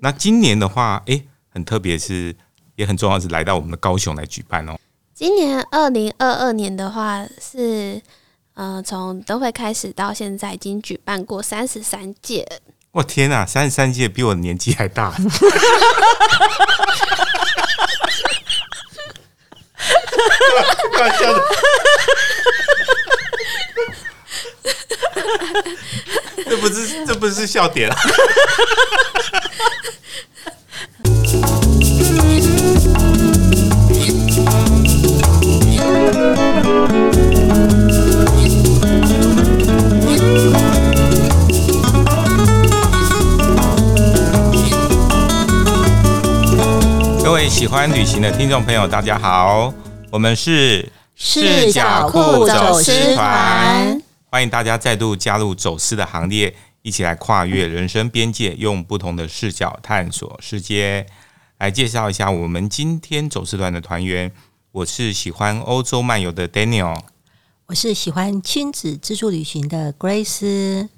那今年的话，哎，很特别，是也很重要，是来到我们的高雄来举办哦。今年二零二二年的话是，呃，从灯会开始到现在，已经举办过三十三届。我天哪，三十三届比我的年纪还大！这不是这不是笑点啊！各位喜欢旅行的听众朋友，大家好，我们是视角酷走私团，欢迎大家再度加入走私的行列，一起来跨越人生边界，用不同的视角探索世界。来介绍一下我们今天走私团的团员，我是喜欢欧洲漫游的 Daniel，我是喜欢亲子自助旅行的 Grace，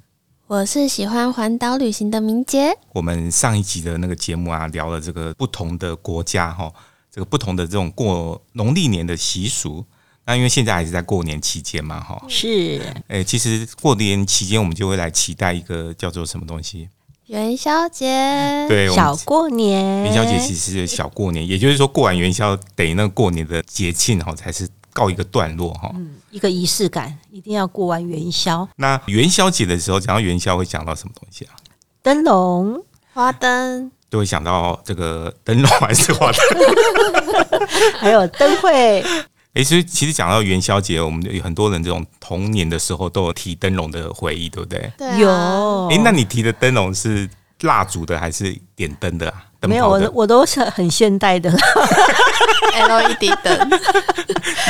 我是喜欢环岛旅行的明杰。我们上一集的那个节目啊，聊了这个不同的国家哈，这个不同的这种过农历年的习俗。那因为现在还是在过年期间嘛，哈，是，诶，其实过年期间我们就会来期待一个叫做什么东西？元宵节，对，小过年。元宵节其实是小过年，也就是说过完元宵，等那个过年的节庆哈，才是告一个段落哈。嗯，一个仪式感，一定要过完元宵。那元宵节的时候，讲到元宵会讲到什么东西啊？灯笼、花灯，就会想到这个灯笼还是花灯？还有灯会。哎，所以其实讲到元宵节，我们有很多人这种童年的时候都有提灯笼的回忆，对不对？对啊、有。哎，那你提的灯笼是蜡烛的还是点灯的啊？没有，我我都是很现代的 LED 灯。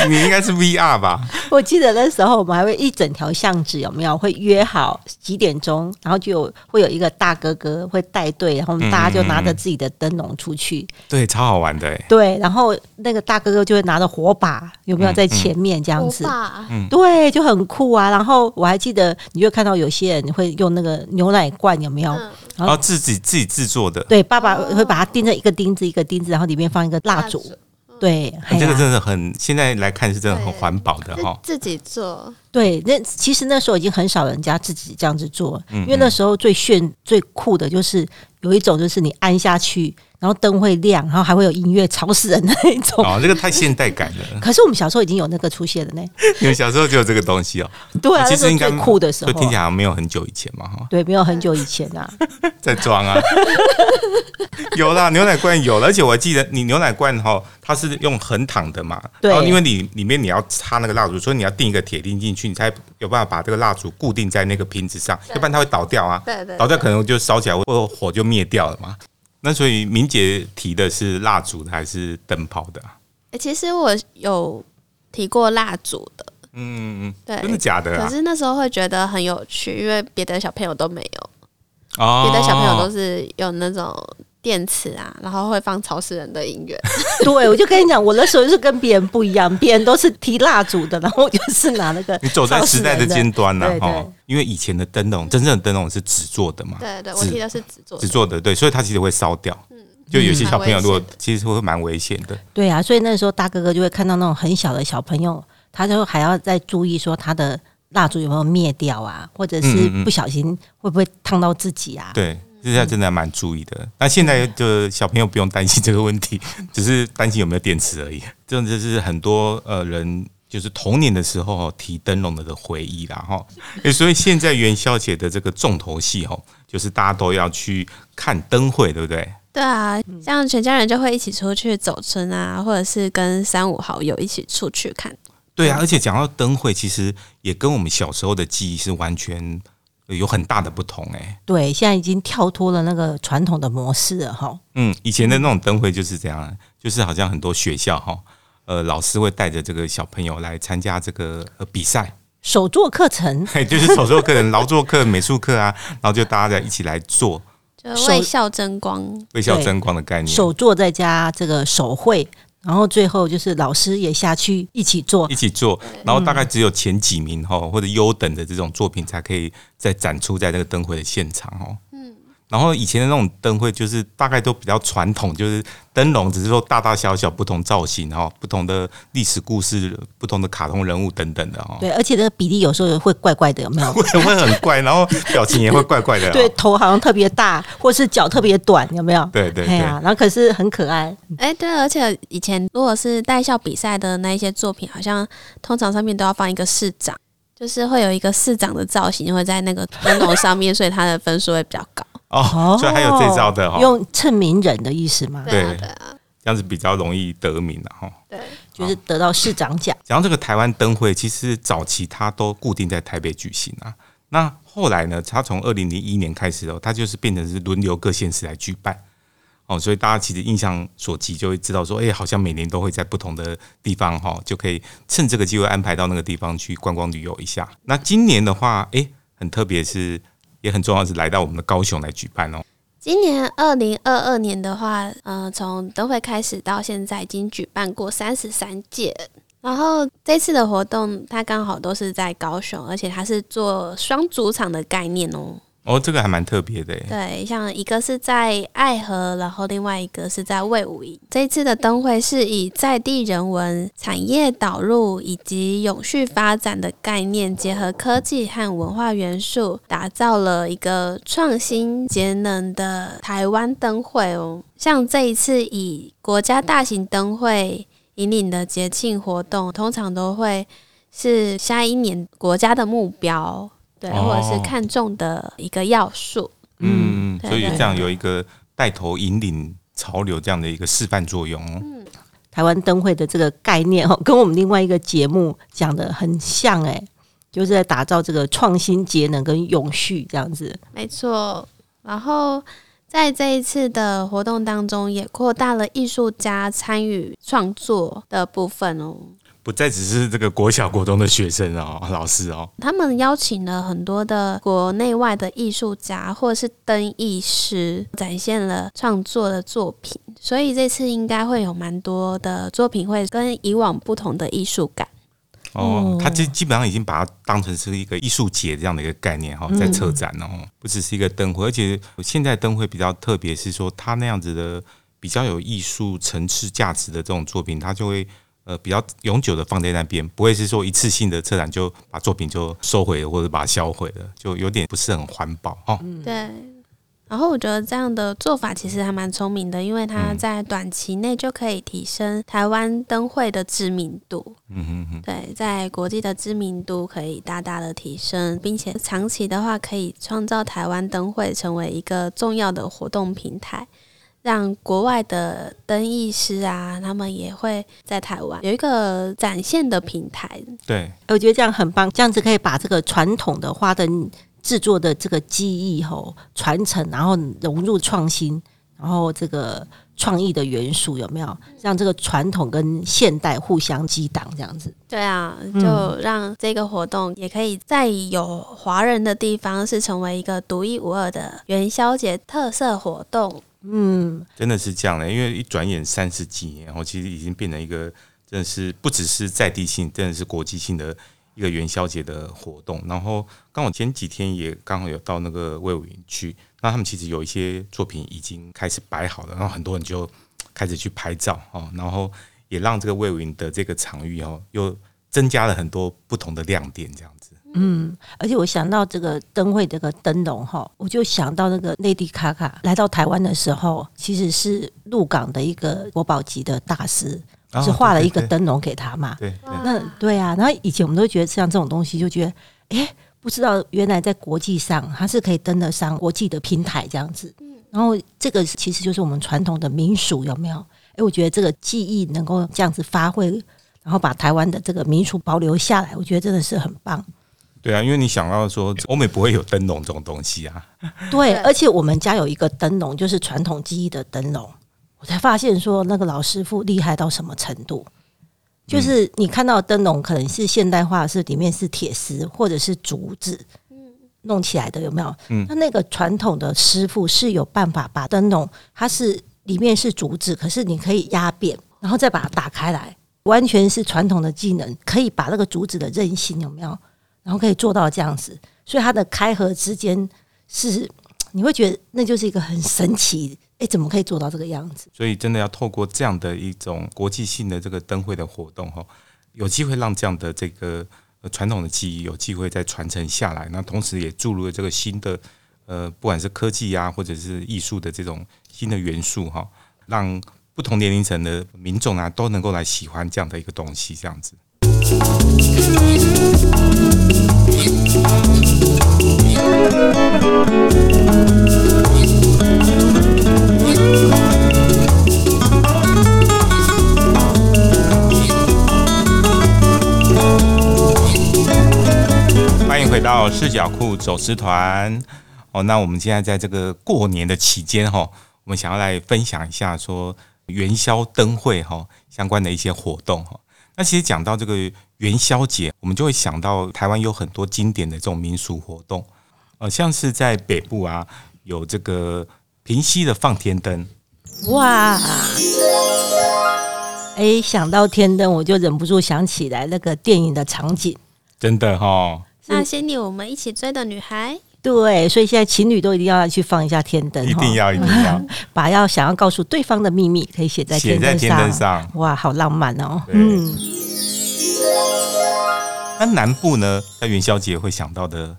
你应该是 VR 吧？我记得那时候我们还会一整条巷子有没有会约好几点钟，然后就有会有一个大哥哥会带队，然后大家就拿着自己的灯笼出去。嗯、对，超好玩的哎。对，然后那个大哥哥就会拿着火把，有没有在前面这样子？嗯，对，就很酷啊。然后我还记得，你就看到有些人会用那个牛奶罐，有没有？嗯然后自己自己制作的，对，爸爸会把它钉在一个钉子一个钉子，然后里面放一个蜡烛，对，这个真的很，现在来看是真的很环保的哈，自己做，对，那其实那时候已经很少人家自己这样子做，因为那时候最炫最酷的就是有一种就是你按下去。然后灯会亮，然后还会有音乐，吵死人的那种。哦，这个太现代感了。可是我们小时候已经有那个出现了呢。你们小时候就有这个东西哦。对啊，其实应该最酷的时候。听起来好像没有很久以前嘛，哈。对，没有很久以前啊。在装啊。有啦，牛奶罐有了，而且我还记得你牛奶罐哈，它是用横躺的嘛。对。然后因为你里面你要插那个蜡烛，所以你要钉一个铁钉进去，你才有办法把这个蜡烛固定在那个瓶子上，要不然它会倒掉啊。对对。倒掉可能就烧起来，或者火就灭掉了嘛。那所以明姐提的是蜡烛的还是灯泡的？哎，其实我有提过蜡烛的，嗯嗯，对，真的假的？可是那时候会觉得很有趣，因为别的小朋友都没有，哦，别的小朋友都是有那种。电池啊，然后会放吵死人的音乐。对，我就跟你讲，我那时候是跟别人不一样，别人都是提蜡烛的，然后我就是拿那个。你走在时代的尖端呐，哈，因为以前的灯笼，真正的灯笼是纸做的嘛。对对，我提的是纸做的。纸做的，对，所以它其实会烧掉。嗯，就有些小朋友如果其实会蛮危险的。对啊，所以那时候大哥哥就会看到那种很小的小朋友，他就还要再注意说他的蜡烛有没有灭掉啊，或者是不小心会不会烫到自己啊？对。现在真的还蛮注意的。那现在的小朋友不用担心这个问题，只是担心有没有电池而已。这种就是很多呃人就是童年的时候提灯笼的的回忆啦哈。所以现在元宵节的这个重头戏哈，就是大家都要去看灯会，对不对？对啊，像全家人就会一起出去走村啊，或者是跟三五好友一起出去看。对啊，而且讲到灯会，其实也跟我们小时候的记忆是完全。有很大的不同哎、欸，对，现在已经跳脱了那个传统的模式了哈。嗯，以前的那种灯会就是这样，就是好像很多学校哈，呃，老师会带着这个小朋友来参加这个比赛，手作课程，就是手作课程、劳作课、美术课啊，然后就大家在一起来做，就为校争光，为校争光的概念，手作再加这个手绘。然后最后就是老师也下去一起做，一起做，然后大概只有前几名哈或者优等的这种作品才可以再展出在那个灯会的现场哦。嗯，然后以前的那种灯会，就是大概都比较传统，就是灯笼只是说大大小小不同造型哈，不同的历史故事、不同的卡通人物等等的哈。对，而且那个比例有时候会怪怪的，有没有？会会很怪，然后表情也会怪怪的。对，头好像特别大，或是脚特别短，有没有？对对对。然后可是很可爱。哎，对，而且以前如果是带校比赛的那一些作品，好像通常上面都要放一个市长，就是会有一个市长的造型会在那个灯笼上面，所以他的分数会比较高。哦，所以还有这招的哈，用蹭名人的意思吗？对啊，这样子比较容易得名了哈。对，就是得到市长奖。然后这个台湾灯会，其实早期它都固定在台北举行啊。那后来呢，它从二零零一年开始哦，它就是变成是轮流各县市来举办。哦，所以大家其实印象所及，就会知道说，哎，好像每年都会在不同的地方哈，就可以趁这个机会安排到那个地方去观光旅游一下。那今年的话，哎，很特别是。也很重要，是来到我们的高雄来举办哦。今年二零二二年的话，呃，从灯会开始到现在，已经举办过三十三届。然后这次的活动，它刚好都是在高雄，而且它是做双主场的概念哦。哦，这个还蛮特别的。对，像一个是在爱河，然后另外一个是在卫武营。这一次的灯会是以在地人文、产业导入以及永续发展的概念，结合科技和文化元素，打造了一个创新节能的台湾灯会哦。像这一次以国家大型灯会引领的节庆活动，通常都会是下一年国家的目标。对，或者是看重的一个要素，嗯，所以这样有一个带头引领潮流这样的一个示范作用。嗯，台湾灯会的这个概念哦，跟我们另外一个节目讲的很像哎，就是在打造这个创新、节能跟永续这样子。没错，然后在这一次的活动当中，也扩大了艺术家参与创作的部分哦。不再只是这个国小国中的学生哦，老师哦，他们邀请了很多的国内外的艺术家或者是灯艺师，展现了创作的作品，所以这次应该会有蛮多的作品会跟以往不同的艺术感。哦，他基基本上已经把它当成是一个艺术节这样的一个概念哈，在策展哦，不只是一个灯会，而且现在灯会比较特别，是说他那样子的比较有艺术层次价值的这种作品，它就会。呃，比较永久的放在那边，不会是说一次性的车展就把作品就收回了，或者把它销毁了，就有点不是很环保哦。对。然后我觉得这样的做法其实还蛮聪明的，因为它在短期内就可以提升台湾灯会的知名度。嗯哼哼。对，在国际的知名度可以大大的提升，并且长期的话可以创造台湾灯会成为一个重要的活动平台。让国外的灯艺师啊，他们也会在台湾有一个展现的平台。对，我觉得这样很棒，这样子可以把这个传统的花灯制作的这个技艺吼传承，然后融入创新，然后这个创意的元素有没有？让这个传统跟现代互相激荡，这样子。对啊，就让这个活动也可以在有华人的地方，是成为一个独一无二的元宵节特色活动。嗯，真的是这样的，因为一转眼三十几年，然后其实已经变成一个真的是不只是在地性，真的是国际性的一个元宵节的活动。然后刚好前几天也刚好有到那个魏武营去，那他们其实有一些作品已经开始摆好了，然后很多人就开始去拍照哦，然后也让这个魏武营的这个场域哦，又增加了很多不同的亮点，这样子。嗯，而且我想到这个灯会这个灯笼哈，我就想到那个内地卡卡来到台湾的时候，其实是鹿港的一个国宝级的大师，哦、是画了一个灯笼给他嘛。对，那对啊，然后以前我们都觉得像这种东西，就觉得哎，不知道原来在国际上它是可以登得上国际的平台这样子。然后这个其实就是我们传统的民俗有没有？哎，我觉得这个技艺能够这样子发挥，然后把台湾的这个民俗保留下来，我觉得真的是很棒。对啊，因为你想到说欧美不会有灯笼这种东西啊。对，而且我们家有一个灯笼，就是传统技艺的灯笼。我才发现说那个老师傅厉害到什么程度，就是你看到的灯笼可能是现代化，是里面是铁丝或者是竹子，弄起来的有没有？嗯，那那个传统的师傅是有办法把灯笼，它是里面是竹子，可是你可以压扁，然后再把它打开来，完全是传统的技能，可以把那个竹子的韧性有没有？然后可以做到这样子，所以它的开合之间是你会觉得那就是一个很神奇，哎，怎么可以做到这个样子？所以真的要透过这样的一种国际性的这个灯会的活动哈，有机会让这样的这个传统的技艺有机会再传承下来，那同时也注入了这个新的呃，不管是科技啊，或者是艺术的这种新的元素哈，让不同年龄层的民众啊都能够来喜欢这样的一个东西，这样子。欢迎回到视角库走私团哦。那我们现在在这个过年的期间哈，我们想要来分享一下说元宵灯会哈相关的一些活动哈。那其实讲到这个元宵节，我们就会想到台湾有很多经典的这种民俗活动，呃，像是在北部啊，有这个平溪的放天灯，哇，哎，想到天灯，我就忍不住想起来那个电影的场景，真的哈、哦。那些年我们一起追的女孩，对，所以现在情侣都一定要去放一下天灯，一定要，一定要，把要想要告诉对方的秘密可以写在天灯上，写在天灯上，哇，好浪漫哦，嗯。那南部呢，在元宵节会想到的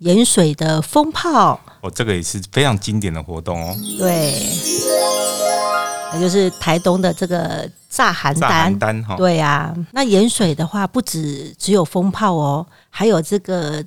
盐水的风炮，哦，这个也是非常经典的活动哦。对，那就是台东的这个炸邯郸，炸寒单哈。对啊，那盐水的话，不止只有风炮哦，还有这个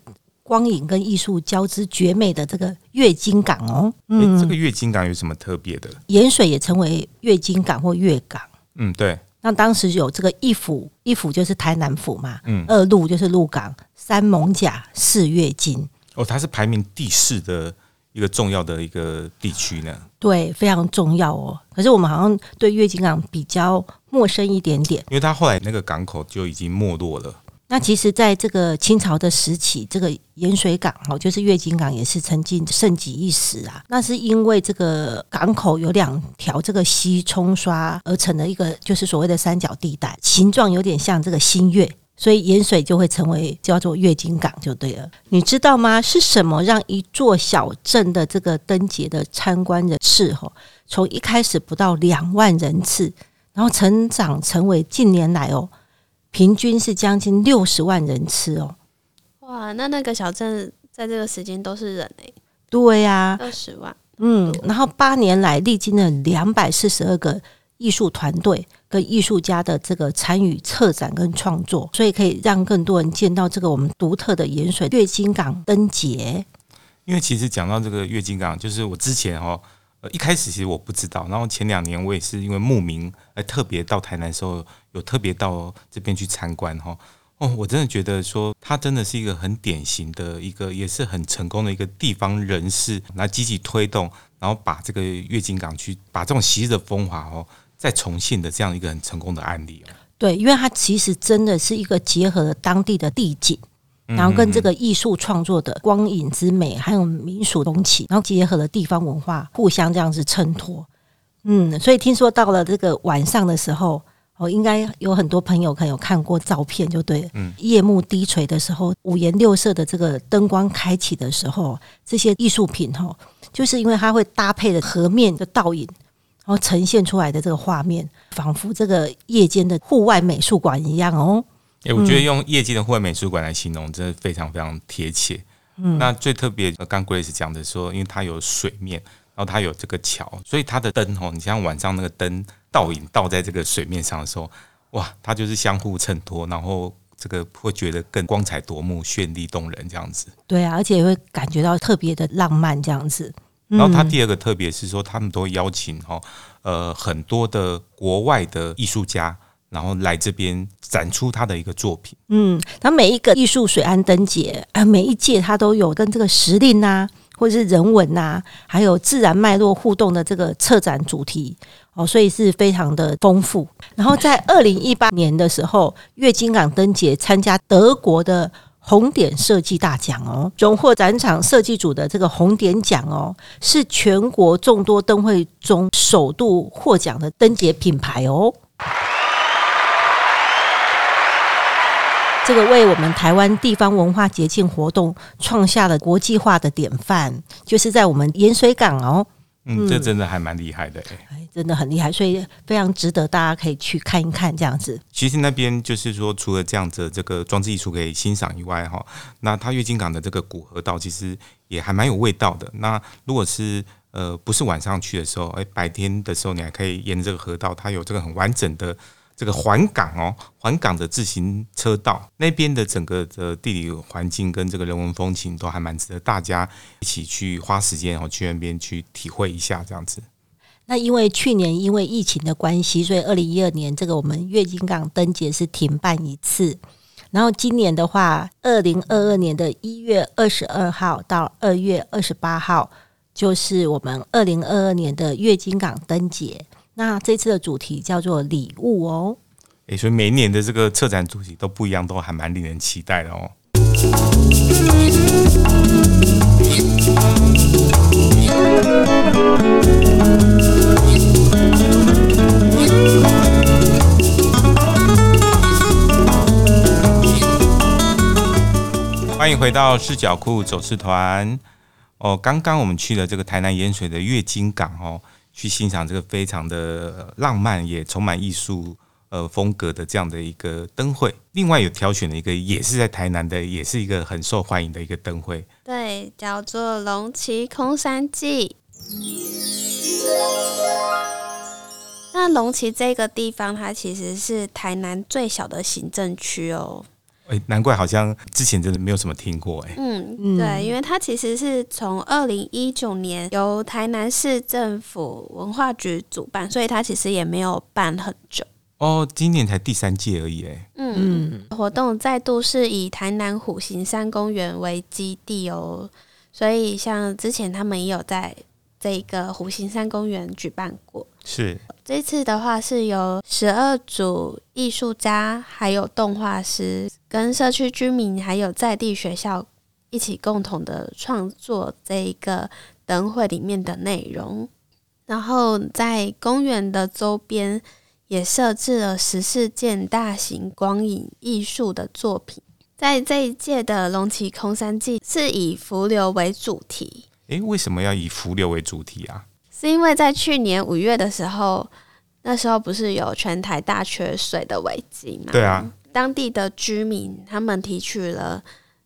光影跟艺术交织绝美的这个月经港哦。嗯，这个月经港有什么特别的？盐水也称为月经港或月港。嗯，对。那当时有这个一府，一府就是台南府嘛，嗯，二鹿就是鹿港，三艋甲，四月津。哦，它是排名第四的一个重要的一个地区呢。对，非常重要哦。可是我们好像对月经港比较陌生一点点，因为它后来那个港口就已经没落了。那其实，在这个清朝的时期，这个盐水港哦，就是月津港，也是曾经盛极一时啊。那是因为这个港口有两条这个溪冲刷而成的一个，就是所谓的三角地带，形状有点像这个新月，所以盐水就会成为叫做月津港就对了。你知道吗？是什么让一座小镇的这个灯节的参观人次哦，从一开始不到两万人次，然后成长成为近年来哦。平均是将近六十万人次哦，哇！那那个小镇在这个时间都是人哎、欸，对呀、啊，二十万，嗯，然后八年来历经了两百四十二个艺术团队跟艺术家的这个参与策展跟创作，所以可以让更多人见到这个我们独特的盐水月津港灯节。因为其实讲到这个月津港，就是我之前哦。呃，一开始其实我不知道，然后前两年我也是因为慕名，而特别到台南的时候，有特别到这边去参观哈。哦，我真的觉得说，他真的是一个很典型的一个，也是很成功的一个地方人士，来积极推动，然后把这个月津港去把这种昔日的风华哦，再重现的这样一个很成功的案例哦。对，因为它其实真的是一个结合了当地的地景。然后跟这个艺术创作的光影之美，还有民俗风情，然后结合了地方文化，互相这样子衬托。嗯，所以听说到了这个晚上的时候，哦，应该有很多朋友可能有看过照片，就对了。嗯，夜幕低垂的时候，五颜六色的这个灯光开启的时候，这些艺术品哈，就是因为它会搭配的河面的倒影，然后呈现出来的这个画面，仿佛这个夜间的户外美术馆一样哦。哎，我觉得用夜间的户外美术馆来形容，真的非常非常贴切。嗯，那最特别，刚 Grace 讲的说，因为它有水面，然后它有这个桥，所以它的灯哦，你像晚上那个灯倒影倒在这个水面上的时候，哇，它就是相互衬托，然后这个会觉得更光彩夺目、绚丽动人这样子。对啊，而且也会感觉到特别的浪漫这样子。然后它第二个特别是说，他们都邀请哦，呃，很多的国外的艺术家。然后来这边展出他的一个作品。嗯，那每一个艺术水岸灯节啊，每一届它都有跟这个时令啊，或者是人文啊，还有自然脉络互动的这个策展主题哦，所以是非常的丰富。然后在二零一八年的时候，月津港灯节参加德国的红点设计大奖哦，荣获展场设计组的这个红点奖哦，是全国众多灯会中首度获奖的灯节品牌哦。这个为我们台湾地方文化节庆活动创下了国际化的典范，就是在我们盐水港哦。嗯，这真的还蛮厉害的哎，真的很厉害，所以非常值得大家可以去看一看这样子。其实那边就是说，除了这样子这个装置艺术可以欣赏以外，哈，那它月津港的这个古河道其实也还蛮有味道的。那如果是呃不是晚上去的时候，哎，白天的时候你还可以沿着这个河道，它有这个很完整的。这个环港哦，环港的自行车道那边的整个的地理环境跟这个人文风情都还蛮值得大家一起去花时间哦，去那边去体会一下这样子。那因为去年因为疫情的关系，所以二零一二年这个我们月津港灯节是停办一次。然后今年的话，二零二二年的一月二十二号到二月二十八号，就是我们二零二二年的月津港灯节。那这次的主题叫做礼物哦，诶，所以每一年的这个策展主题都不一样，都还蛮令人期待的哦。欢迎回到视角库走私团哦，刚刚我们去了这个台南盐水的月津港哦。去欣赏这个非常的浪漫也充满艺术呃风格的这样的一个灯会，另外有挑选了一个也是在台南的，也是一个很受欢迎的一个灯会，对，叫做龙崎空山祭。那龙崎这个地方，它其实是台南最小的行政区哦。哎，难怪好像之前真的没有什么听过哎。嗯，对，因为它其实是从二零一九年由台南市政府文化局主办，所以它其实也没有办很久。哦，今年才第三届而已哎。嗯，活动再度是以台南虎形山公园为基地哦，所以像之前他们也有在这个虎形山公园举办过。是。这次的话是由十二组艺术家，还有动画师，跟社区居民，还有在地学校一起共同的创作这一个灯会里面的内容。然后在公园的周边也设置了十四件大型光影艺术的作品。在这一届的龙崎空山祭是以浮流为主题。诶，为什么要以浮流为主题啊？是因为在去年五月的时候，那时候不是有全台大缺水的危机吗？对啊，当地的居民他们提取了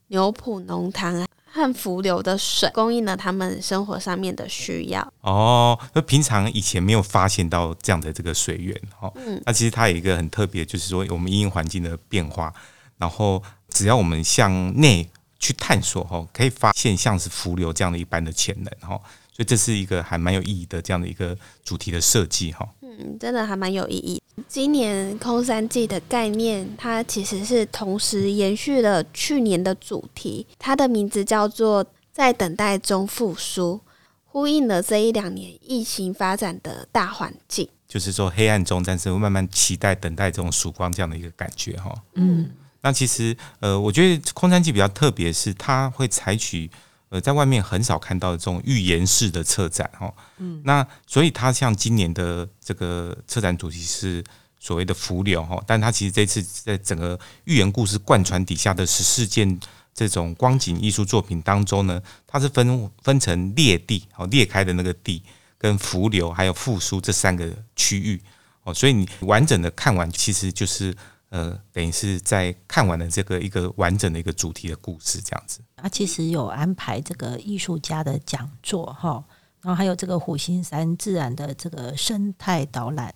牛埔浓汤和浮流的水，供应了他们生活上面的需要。哦，那平常以前没有发现到这样的这个水源哦。嗯，那其实它有一个很特别，就是说我们因应环境的变化，然后只要我们向内去探索，哈，可以发现像是浮流这样的一般的潜能，哈。所以这是一个还蛮有意义的这样的一个主题的设计哈。嗯，真的还蛮有意义。今年空山祭的概念，它其实是同时延续了去年的主题，它的名字叫做“在等待中复苏”，呼应了这一两年疫情发展的大环境。就是说，黑暗中，但是会慢慢期待、等待这种曙光这样的一个感觉哈。嗯，那其实呃，我觉得空山祭比较特别，是它会采取。呃，在外面很少看到的这种寓言式的策展哦，嗯，那所以它像今年的这个策展主题是所谓的浮流哈，但它其实这次在整个寓言故事贯穿底下的十四件这种光景艺术作品当中呢，它是分分成裂地哦，裂开的那个地跟浮流还有复苏这三个区域哦，所以你完整的看完其实就是。呃，等于是在看完了这个一个完整的一个主题的故事，这样子。啊其实有安排这个艺术家的讲座哈，然后还有这个虎形山自然的这个生态导览，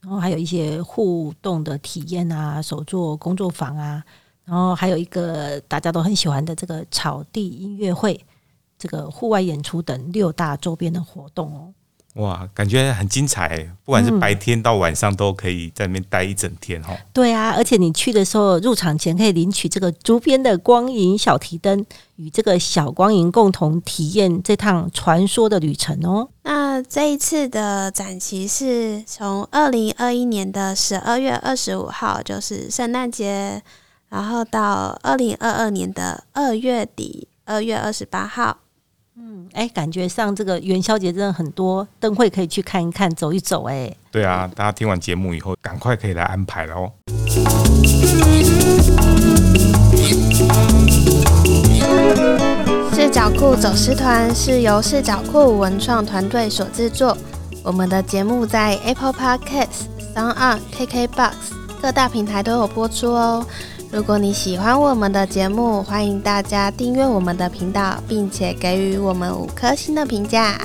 然后还有一些互动的体验啊，手作工作坊啊，然后还有一个大家都很喜欢的这个草地音乐会，这个户外演出等六大周边的活动哦。哇，感觉很精彩，不管是白天到晚上都可以在那边待一整天哈、嗯。对啊，而且你去的时候入场前可以领取这个竹编的光影小提灯，与这个小光影共同体验这趟传说的旅程哦。那这一次的展期是从二零二一年的十二月二十五号，就是圣诞节，然后到二零二二年的二月底，二月二十八号。嗯，哎，感觉上这个元宵节真的很多灯会可以去看一看、走一走。哎，对啊，大家听完节目以后，赶快可以来安排了哦。视角库走私团是由视角库文创团队所制作。我们的节目在 Apple Podcasts、SoundOn、KKBox 各大平台都有播出哦。如果你喜欢我们的节目，欢迎大家订阅我们的频道，并且给予我们五颗星的评价。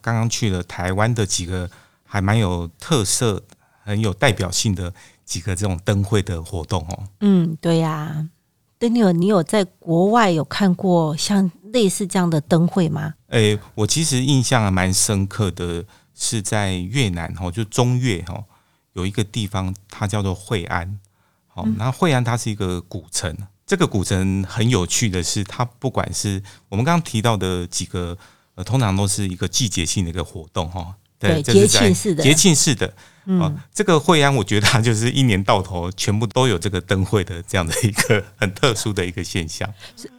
刚刚去了台湾的几个还蛮有特色、很有代表性的几个这种灯会的活动哦。嗯，对呀、啊，Daniel，你有在国外有看过像类似这样的灯会吗？诶，我其实印象还蛮深刻的，是在越南哈，就中越哈，有一个地方，它叫做惠安。好，那惠安它是一个古城，这个古城很有趣的是，它不管是我们刚刚提到的几个。呃，通常都是一个季节性的一个活动哈，对，节庆式的，节庆式的。嗯，这个惠安，我觉得它就是一年到头全部都有这个灯会的这样的一个很特殊的一个现象，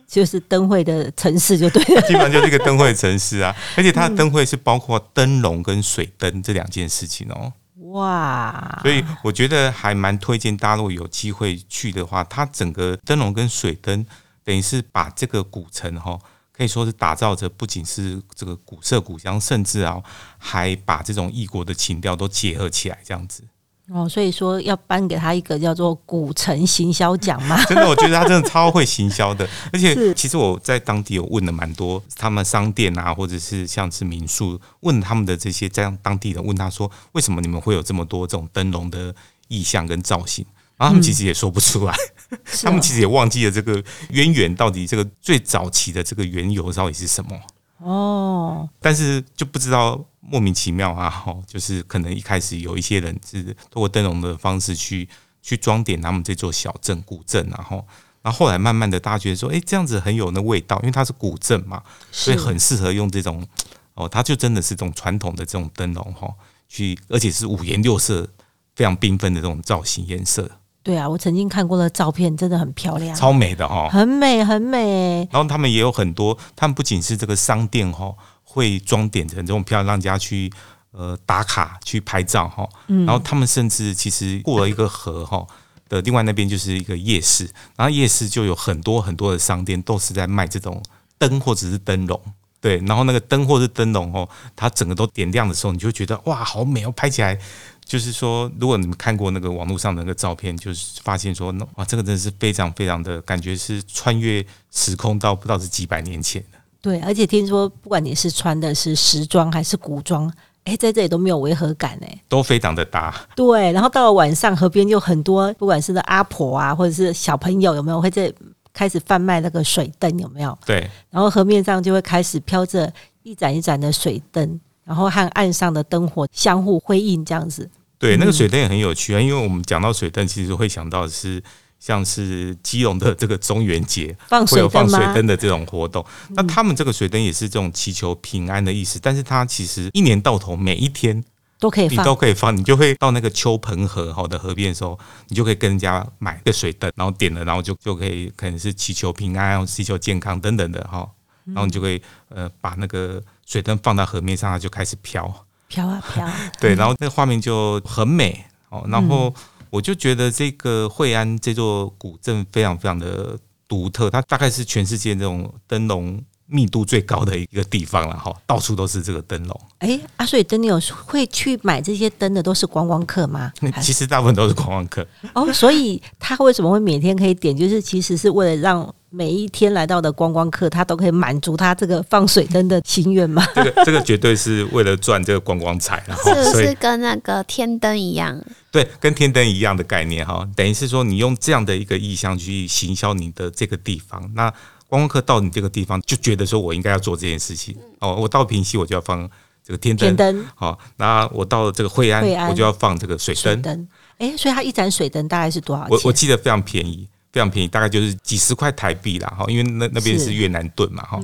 就是灯会的城市就对了，基本上就是一个灯会城市啊。而且它的灯会是包括灯笼跟水灯这两件事情哦。哇，所以我觉得还蛮推荐大陆有机会去的话，它整个灯笼跟水灯等于是把这个古城哈。可以说是打造着不仅是这个古色古香，甚至啊，还把这种异国的情调都结合起来，这样子。哦，所以说要颁给他一个叫做“古城行销奖”嘛？真的，我觉得他真的超会行销的。而且，其实我在当地有问了蛮多他们商店啊，或者是像是民宿，问他们的这些这样当地人，问他说：“为什么你们会有这么多这种灯笼的意象跟造型？”然后他们其实也说不出来。嗯他们其实也忘记了这个渊源，到底这个最早期的这个缘由到底是什么哦？但是就不知道莫名其妙啊，哈，就是可能一开始有一些人是通过灯笼的方式去去装点他们这座小镇古镇，然后然后后来慢慢的大家觉得说，哎，这样子很有那味道，因为它是古镇嘛，所以很适合用这种哦，它就真的是这种传统的这种灯笼哈，去而且是五颜六色、非常缤纷的这种造型颜色。对啊，我曾经看过的照片，真的很漂亮，超美的哈，很美很美。然后他们也有很多，他们不仅是这个商店哈，会装点成这种漂亮，让人家去呃打卡去拍照哈。然后他们甚至其实过了一个河哈的另外那边就是一个夜市，然后夜市就有很多很多的商店都是在卖这种灯或者是灯笼。对，然后那个灯或者是灯笼哦，它整个都点亮的时候，你就觉得哇，好美哦，拍起来。就是说，如果你们看过那个网络上的那个照片，就是发现说，哇，这个真的是非常非常的感觉是穿越时空到不知道是几百年前的。对，而且听说不管你是穿的是时装还是古装，哎，在这里都没有违和感哎，都非常的搭。对，然后到了晚上，河边就很多，不管是那阿婆啊，或者是小朋友，有没有会在开始贩卖那个水灯？有没有？对。然后河面上就会开始飘着一盏一盏的水灯，然后和岸上的灯火相互辉映，这样子。对，那个水灯也很有趣啊，因为我们讲到水灯，其实会想到是像是基隆的这个中元节会有放水灯的这种活动。那他们这个水灯也是这种祈求平安的意思，但是它其实一年到头每一天都可以放，你都可以放，你就会到那个丘棚河好的河边的时候，你就可以跟人家买个水灯，然后点了，然后就就可以可能是祈求平安、祈求健康等等的哈，然后你就可以呃把那个水灯放到河面上，它就开始飘。飘啊飘，对，然后那个画面就很美哦。然后我就觉得这个惠安这座古镇非常非常的独特，它大概是全世界这种灯笼密度最高的一个地方了哈，到处都是这个灯笼。哎，啊，所以灯有会去买这些灯的都是观光客吗？其实大部分都是观光客。哦，所以他为什么会每天可以点？就是其实是为了让。每一天来到的观光客，他都可以满足他这个放水灯的心愿吗？这个这个绝对是为了赚这个观光财，然后是不是跟那个天灯一样？对，跟天灯一样的概念哈，等于是说你用这样的一个意向去行销你的这个地方，那观光客到你这个地方就觉得说我应该要做这件事情哦，我到平溪我就要放这个天灯，天灯好，那我到了这个惠安，安我就要放这个水灯。哎、欸，所以它一盏水灯大概是多少钱？我我记得非常便宜。非常便宜，大概就是几十块台币啦，哈，因为那那边是越南盾嘛，哈。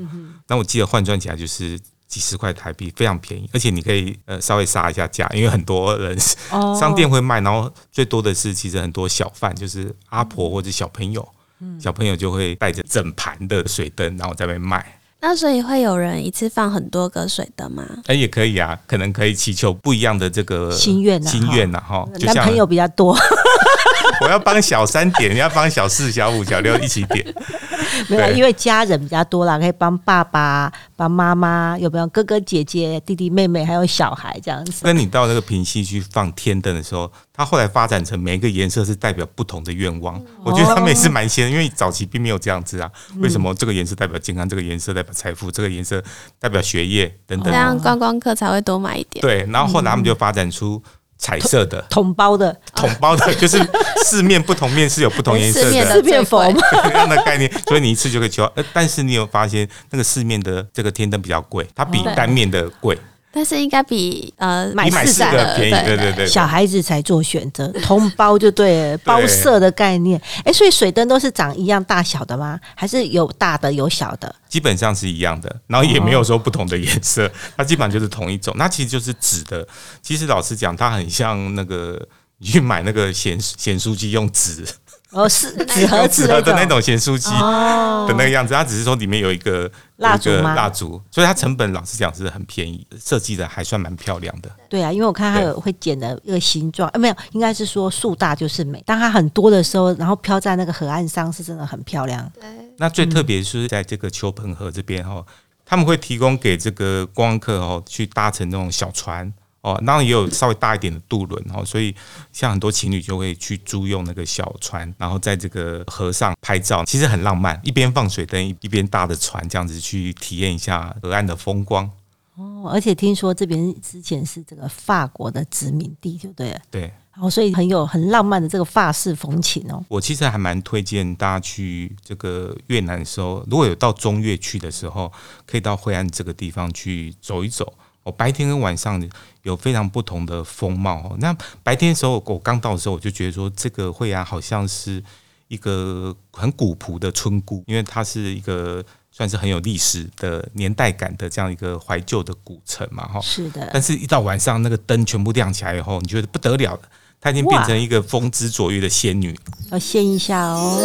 那我记得换算起来就是几十块台币，非常便宜，而且你可以呃稍微杀一下价，因为很多人 商店会卖，然后最多的是其实很多小贩，就是阿婆或者小朋友，小朋友就会带着整盘的水灯，然后在那边卖。那所以会有人一次放很多个水灯吗？哎，也可以啊，可能可以祈求不一样的这个心愿呐，心愿呐，哈。男朋友比较多，我要帮小三点，你要帮小四、小五、小六一起点。没有，因为家人比较多啦，可以帮爸爸、帮妈妈，有没有哥哥姐姐、弟弟妹妹，还有小孩这样子。那你到那个平溪去放天灯的时候，它后来发展成每一个颜色是代表不同的愿望。嗯、我觉得他们也是蛮仙，因为早期并没有这样子啊。为什么这个颜色代表健康？这个颜色代表财富？这个颜色代表学业等等？这样观光客才会多买一点。对，然后后来他们就发展出。彩色的。桶包的。桶包的，就是四面不同面是有不同颜色的。四面佛。这样的概念，所以你一次就可以求。呃，但是你有发现那个四面的这个天灯比较贵，它比单面的贵。但是应该比呃买四个便宜，对对对，对，小孩子才做选择，同包就对了，包色的概念。哎，所以水灯都是长一样大小的吗？还是有大的有小的？基本上是一样的，然后也没有说不同的颜色，它基本上就是同一种。那其实就是纸的。其实老实讲，它很像那个你去买那个咸咸酥鸡用纸。哦，是 纸盒纸盒的那种咸酥鸡的那个样子，它只是说里面有一个蜡烛吗？蜡烛，所以它成本老实讲是很便宜，设计的还算蛮漂亮的。对啊，因为我看它有会剪的一个形状，呃，没有，应该是说树大就是美。当它很多的时候，然后飘在那个河岸上，是真的很漂亮。对，那最特别是在这个秋鹏河这边哈，他们会提供给这个观光客哦去搭乘那种小船。哦，那也有稍微大一点的渡轮哦，所以像很多情侣就会去租用那个小船，然后在这个河上拍照，其实很浪漫，一边放水灯，一边搭着船这样子去体验一下河岸的风光。哦，而且听说这边之前是这个法国的殖民地，就对了。对，哦，所以很有很浪漫的这个法式风情哦。我其实还蛮推荐大家去这个越南的时候，如果有到中越去的时候，可以到惠安这个地方去走一走。我白天跟晚上有非常不同的风貌。那白天的时候，我刚到的时候，我就觉得说，这个惠安好像是一个很古朴的村姑，因为它是一个算是很有历史的年代感的这样一个怀旧的古城嘛，哈。是的。但是，一到晚上，那个灯全部亮起来以后，你觉得不得了了，她已经变成一个风姿卓越的仙女。要献一下哦。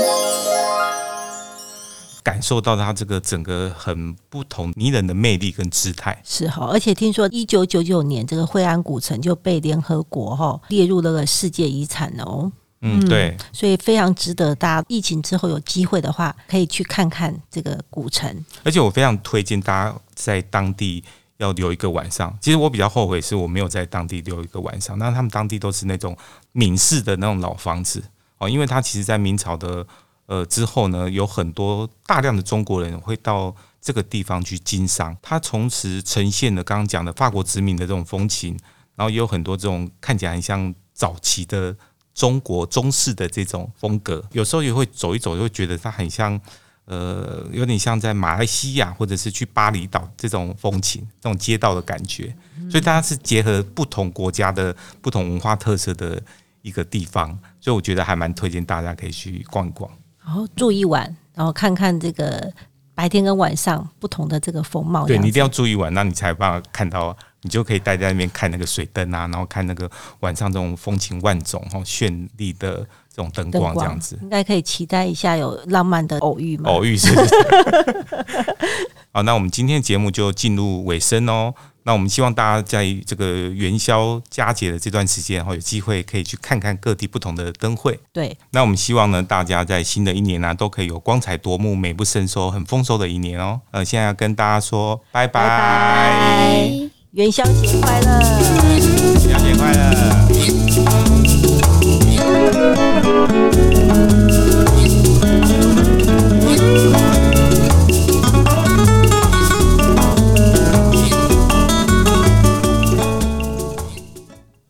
感受到它这个整个很不同迷人的魅力跟姿态，是哈。而且听说一九九九年这个惠安古城就被联合国哈列入了个世界遗产哦。嗯，对，所以非常值得大家疫情之后有机会的话，可以去看看这个古城。而且我非常推荐大家在当地要留一个晚上。其实我比较后悔是我没有在当地留一个晚上。那他们当地都是那种闽式的那种老房子哦，因为它其实在明朝的。呃，之后呢，有很多大量的中国人会到这个地方去经商，它同时呈现了刚刚讲的法国殖民的这种风情，然后也有很多这种看起来很像早期的中国中式的这种风格。有时候也会走一走，就会觉得它很像，呃，有点像在马来西亚或者是去巴厘岛这种风情，这种街道的感觉。所以它是结合不同国家的不同文化特色的一个地方，所以我觉得还蛮推荐大家可以去逛一逛。然后住一晚，然后看看这个白天跟晚上不同的这个风貌。对，你一定要住一晚，那你才有办法看到，你就可以待在那边看那个水灯啊，然后看那个晚上这种风情万种、哈绚丽的这种灯光，这样子。应该可以期待一下有浪漫的偶遇吗？偶遇是。不是好，那我们今天的节目就进入尾声哦。那我们希望大家在这个元宵佳节的这段时间，哈，有机会可以去看看各地不同的灯会。对，那我们希望呢，大家在新的一年呢、啊，都可以有光彩夺目、美不胜收、很丰收的一年哦。呃，现在要跟大家说拜拜，拜拜，元宵节快乐，元宵节快乐。